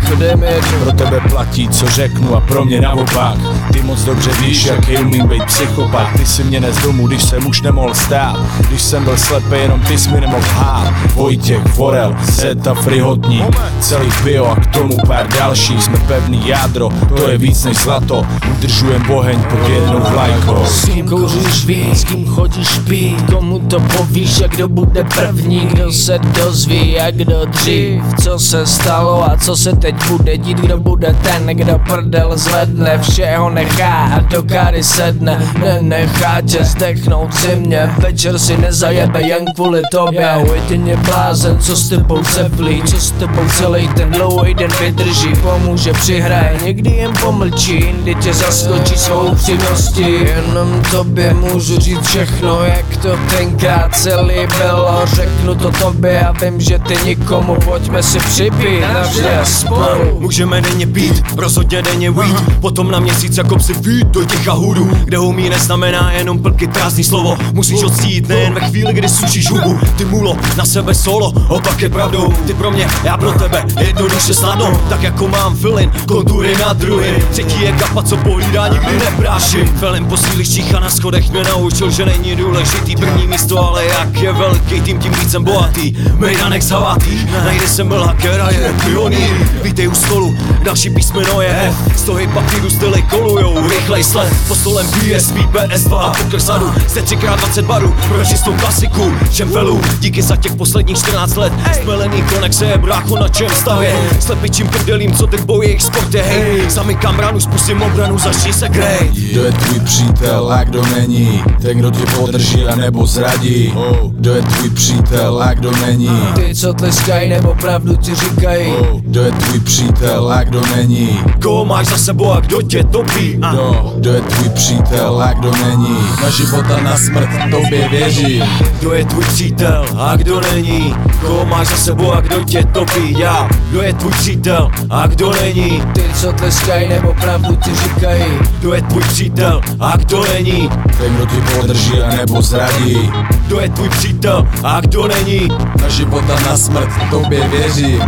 Speaker 24: Pro tebe platí, co řeknu a pro mě naopak. Ty moc dobře víš, jaký umím být psychopat. Ty si mě nes domů, když jsem už nemohl stát. Když jsem byl slepý, jenom ty jsi mi nemohl hát. Vojtěch, Forel, Zeta, Frihotník Celý bio a k tomu pár dalších. Jsme pevný jádro, to je víc než zlato. Udržujem boheň pod jednou vlajkou.
Speaker 16: S kým kouříš víc, s kým chodíš pít? Komu to povíš a kdo bude první? Kdo se dozví a kdo dřív? Co se stalo a co se teď bude dít? Kdo bude ten, kdo prdel zvedne Všeho nechá a do káry sedne. Nenechá tě zdechnout zimně Večer si nezajebe jen kvůli tobě. Já jedině blázen, co s tebou ceplí Co s tebou celý ten dlouhý den vydrží. Pomůže přihraje, někdy jen pomlčí Jindy tě zaskočí svou upřímností. Jenom tobě můžu říct všechno, jak to tenkrát celý bylo. Řeknu to tobě a vím, že ty nikomu Pojďme si připít navždy spolu
Speaker 25: Můžeme denně pít, rozhodně denně weed. Potom na měsíc jako psi vít do těch ahudů Kde humí neznamená jenom plky prázdný slovo. Musíš odstít nejen ve chvíli, kdy sušíš hubu. Ty mulo, na sebe solo, opak je pravdou. Ty pro mě, já pro tebe, jednoduše snadno. Tak jako mám filin, kontury na druhý Třetí je kapa, co pohlídá, nikdy nepráši Felem posílíš čícha na schodech mě naučil, že není důležitý první místo Ale jak je velký tým, tím víc jsem bohatý. Mejdanek zavatý, najde se byl hacker a je pionýr. Vítej u stolu, další písmeno je F Stohy papíru styly kolujou, rychlej sled. Po stolem PSP, PS2 a poker sadu Jste 3x20 barů, pro čistou klasiku Šemfelu, díky za těch posledních 14 let. Stmelený konexe je brácho na čem stavě Slepičím prdelím, co teď bojí jejich sportě Hej, zamykám bránu, spustím obranu, začni se grej
Speaker 24: Kdo je tvůj přítel a kdo není? Ten, kdo tě podrží a nebo zradí. Kdo je tvůj přítel a kdo není?
Speaker 16: Ty, co tleskají nebo pravdu ti říkají.
Speaker 24: Kdo je tvůj přítel a
Speaker 26: kdo není?
Speaker 25: Koho máš za sebou a kdo tě topí? A
Speaker 26: Kdo, kdo je tvůj přítel a kdo není? Na život a na smrt tobě věřím.
Speaker 25: Kdo je tvůj přítel a kdo není? Koho máš za sebou a kdo tě topí? Já, kdo je tvůj přítel a kdo není?
Speaker 27: Ty, co tleskaj nebo pravdu ti říkají
Speaker 25: Kdo je tvůj přítel a kdo není?
Speaker 26: Ten, kdo ti podrží a nebo zradí.
Speaker 25: Kdo je tvůj přítel a kdo není?
Speaker 26: Na život a na smrt tobě věřím.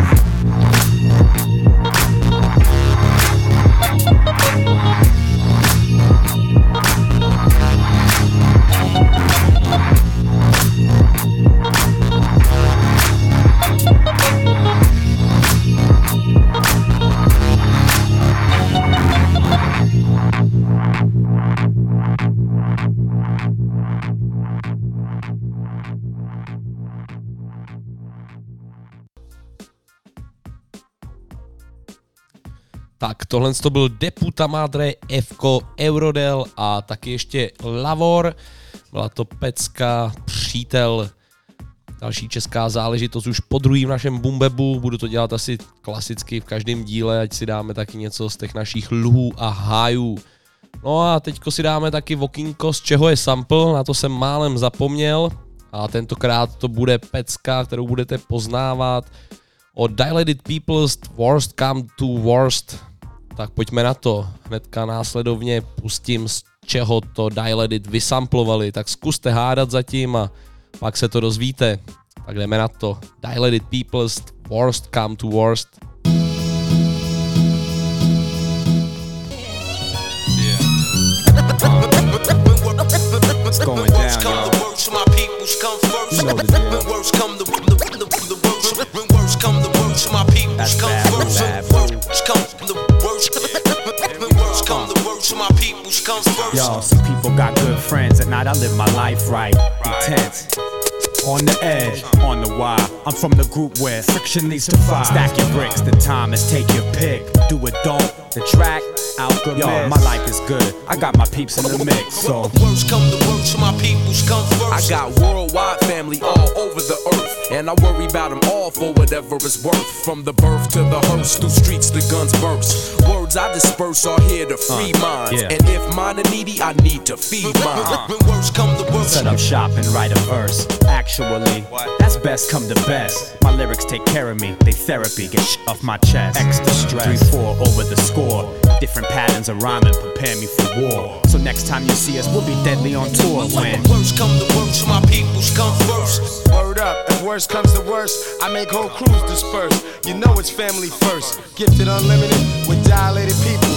Speaker 6: Tak tohle to byl Deputa Madre, Fko, Eurodel a taky ještě Lavor. Byla to pecka, přítel, další česká záležitost už po druhý v našem Bumbebu. Budu to dělat asi klasicky v každém díle, ať si dáme taky něco z těch našich luhů a hájů. No a teďko si dáme taky vokínko, z čeho je sample, na to jsem málem zapomněl. A tentokrát to bude pecka, kterou budete poznávat od Dilated People's Worst Come to Worst. Tak pojďme na to. Hnedka následovně pustím, z čeho to Dilated vysamplovali. Tak zkuste hádat zatím a pak se to dozvíte. Tak jdeme na to. Dilated People's Worst Come to Worst.
Speaker 28: It's going
Speaker 29: Yo, some people got good friends. At night, I live my life right. Intense. On the edge, on the wire. I'm from the group where friction leads to fire. Stack your bricks, the time is take your pick. Do it, don't. The track, alchemist. Yo, my life is good. I got my peeps in the mix, so.
Speaker 28: Words come, to words, my peoples come first. I got worldwide family all over the earth, and I worry about them all for whatever it's worth. From the birth to the hearse, through streets the guns burst. Words I disperse are here to free uh, minds,
Speaker 29: yeah.
Speaker 28: and if mine are needy, I need to feed mine. When words come, to words.
Speaker 29: Set up shop and write a verse. Actually, that's best come to best. My lyrics take care of me, they therapy, get sh- off my chest. Extra stress, 3 4 over the score. Different patterns of rhyming prepare me for war. So next time you see us, we'll be deadly on tour when.
Speaker 28: Words come, the words, my peoples come first.
Speaker 30: Word up, if worst comes to worst, I make whole crews disperse. You know it's family first. Gifted unlimited with dilated people.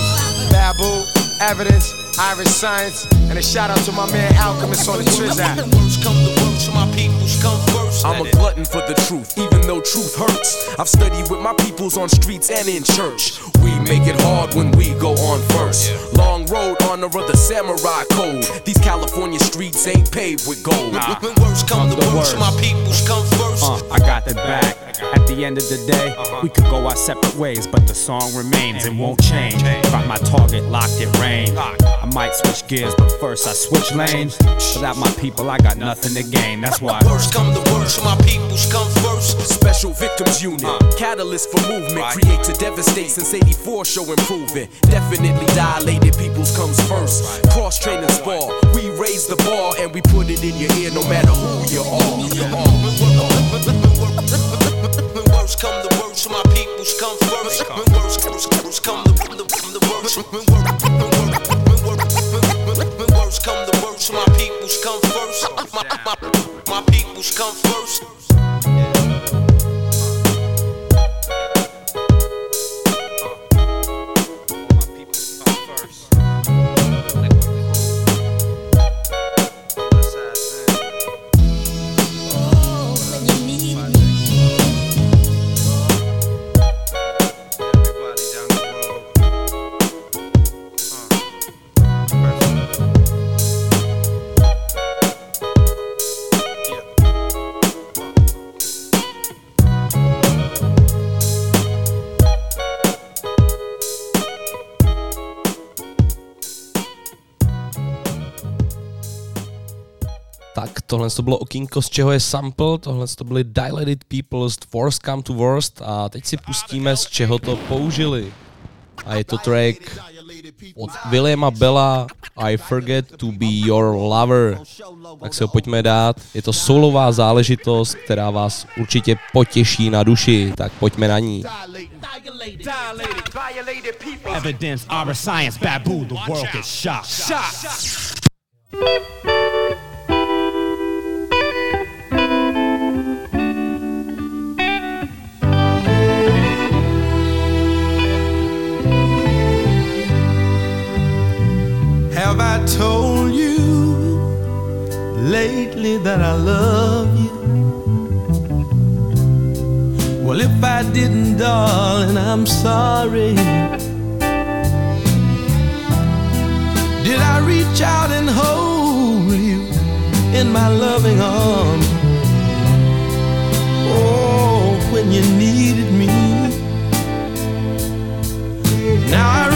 Speaker 30: Babu, evidence, Iriscience, and a shout out to my man Alchemist on the Triz app.
Speaker 28: Words come, the words, my peoples come first. I'm a glutton for the truth, even though truth hurts. I've studied with my peoples on streets and in church. We make it hard when we go on first. Long road, honor of the samurai code. These California streets ain't paved with gold.
Speaker 29: Nah.
Speaker 28: When words come, the worst, my peoples come first.
Speaker 29: Uh, I got the back. At the end of the day, we could go our separate ways, but the song remains and won't change. Got my target locked in range. I might switch gears, but first I switch lanes. Without my people, I got nothing to gain. That's why.
Speaker 28: Come, the words, my peoples come first. Special victims unit, uh. catalyst for movement, create to devastate since 84 show improving. Definitely dilated peoples comes first. Cross training spar, we raise the bar and we put it in your ear no matter who you are. Uh. When words come, the words, my peoples come first. When words come, the, the, the. When word- word- word- come, the words, my peoples come first. My, my, (laughs) my peoples come first.
Speaker 6: Tohle to bylo okýnko, z čeho je sample, tohle to byly Dilated People's Worst Come to Worst a teď si pustíme, z čeho to použili. a je to track od Williama Bella I Forget to Be Your Lover. Tak se ho pojďme dát. Je to solová záležitost, která vás určitě potěší na duši, tak pojďme na ní.
Speaker 29: Evidence, our science, babu, the world is shocked. Shocked.
Speaker 31: Have I told you lately that I love you? Well, if I didn't, darling, I'm sorry. Did I reach out and hold you in my loving arms? Oh, when you needed me. Now I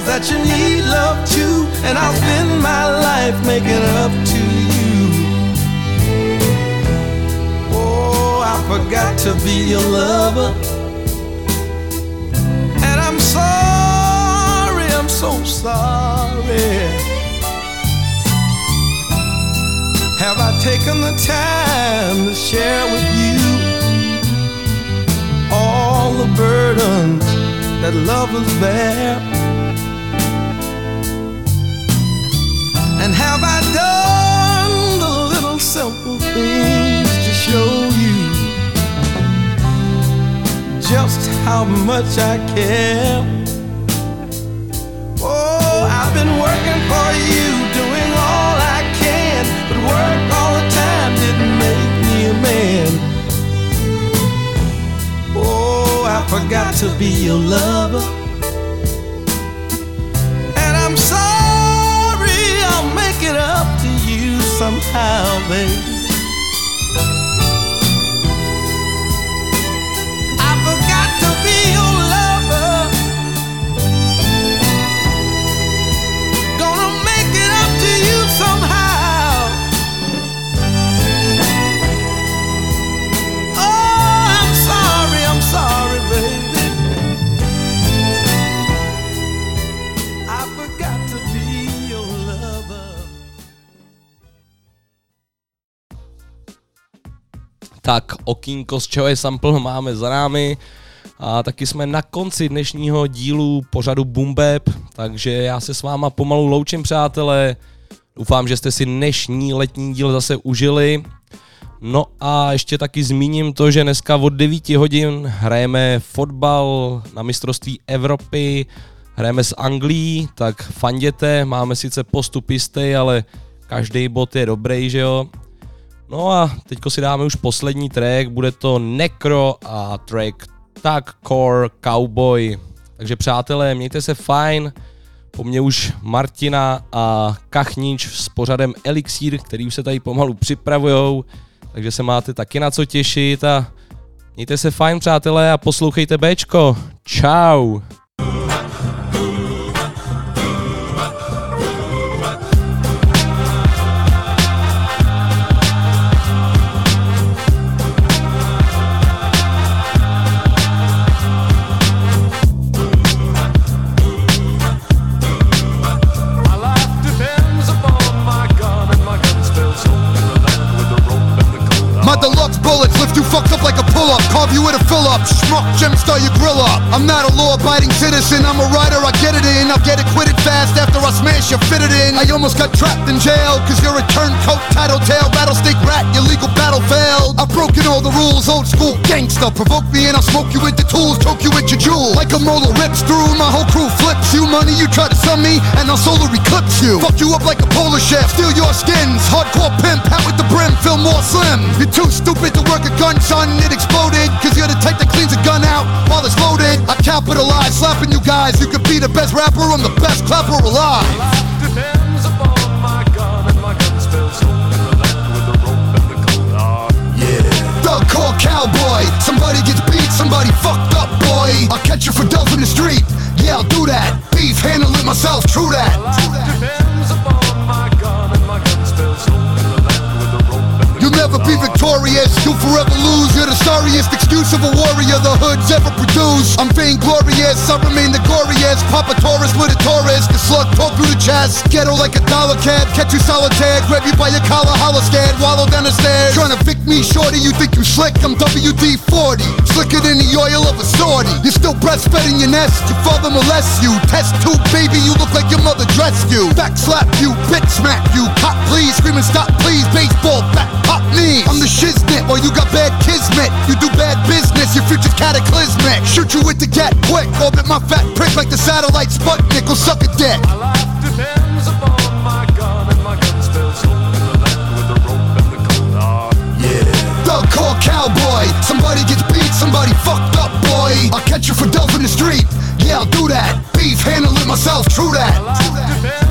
Speaker 31: realize that you need love too, and I'll spend my life making up to you. Oh, I forgot to be your lover. And I'm sorry, I'm so sorry. Have I taken the time to share with you all the burdens that love lovers bear? And have I done the little simple things to show you just how much I care? Oh, I've been working for you, doing all I can, but work all the time didn't make me a man. Oh, I forgot to be your lover. You somehow,
Speaker 6: Tak, okýnko z čeho je sample máme za námi a taky jsme na konci dnešního dílu pořadu Bumbeb, takže já se s váma pomalu loučím přátelé. Doufám, že jste si dnešní letní díl zase užili. No a ještě taky zmíním to, že dneska od 9 hodin hrajeme fotbal na mistrovství Evropy, hrajeme s Anglií, tak fanděte, máme sice postupisty, ale každý bod je dobrý, že jo. No a teďko si dáme už poslední track, bude to Necro a track Tag Core Cowboy. Takže přátelé, mějte se fajn, po mně už Martina a Kachnič s pořadem Elixír, který už se tady pomalu připravujou, takže se máte taky na co těšit a mějte se fajn přátelé a poslouchejte Bčko. Ciao.
Speaker 24: You with a fill up. Schmuck, gem star your grill up. I'm not a law abiding citizen. I'm a writer, I get it in. I'll get acquitted fast after I smash you, fit it in. I almost got trapped in jail, cause you're a turncoat, tattletale, rattlesnake rat. Your legal battle failed. I've broken all the rules, old school gangster. Provoke me and I'll smoke you with the tools, choke you with your jewel. Like a molar rips through, my whole crew flips you. Money, you try to sum me, and I'll solar eclipse you. Fuck you up like a polar chef, steal your skins. Hardcore pimp, hat with the brim, feel more slim. You're too stupid to work a gun, son. It exploded, cause you're the type that cleans a gun out while it's loaded. I capitalize, slapping you guys. You could be the best rapper, I'm the best clapper alive.
Speaker 28: Depends upon my gun, and my gun spells home in the land with the rope and the cold hard.
Speaker 24: Thug call cowboy. Somebody gets beat, somebody fucked up, boy. I'll catch you for dope in the street. Yeah, I'll do that. Beef, handle it myself, true that.
Speaker 28: Depends upon
Speaker 24: You'll never be victorious, you'll forever lose. You're the sorriest excuse of a warrior the hood's ever produced. I'm vainglorious, I remain the stairs. Papa Taurus with a Taurus. The slug talk through the chest. Ghetto like a dollar cab. Catch you solitaire. Grab you by your collar, holler scared. Wallow down the stairs. Trying to pick me shorty. You think you slick? I'm WD 40. Slicker than the oil of a sortie. You're still breastfeeding your nest. Your father molests you. Test tube baby. You look like your mother dressed you. Back slap you. Bitch smack you. Cop please. Screaming stop please. Baseball back me. I'm the shiznit. Or you got bad kismet. You do bad business. Your future's cataclysmic. Shoot you with the gat quick. Orbit my fat prick like the satellite Sputnik. Will suck a dick.
Speaker 31: Depends upon my gun and my gun spills in the land with the rope and the cone.
Speaker 24: Yeah. Thug call cowboy. Somebody gets beat, somebody fucked up, boy. I'll catch you for dope in the street. Yeah, I'll do that. Beef, handle it myself, true that.
Speaker 31: Depends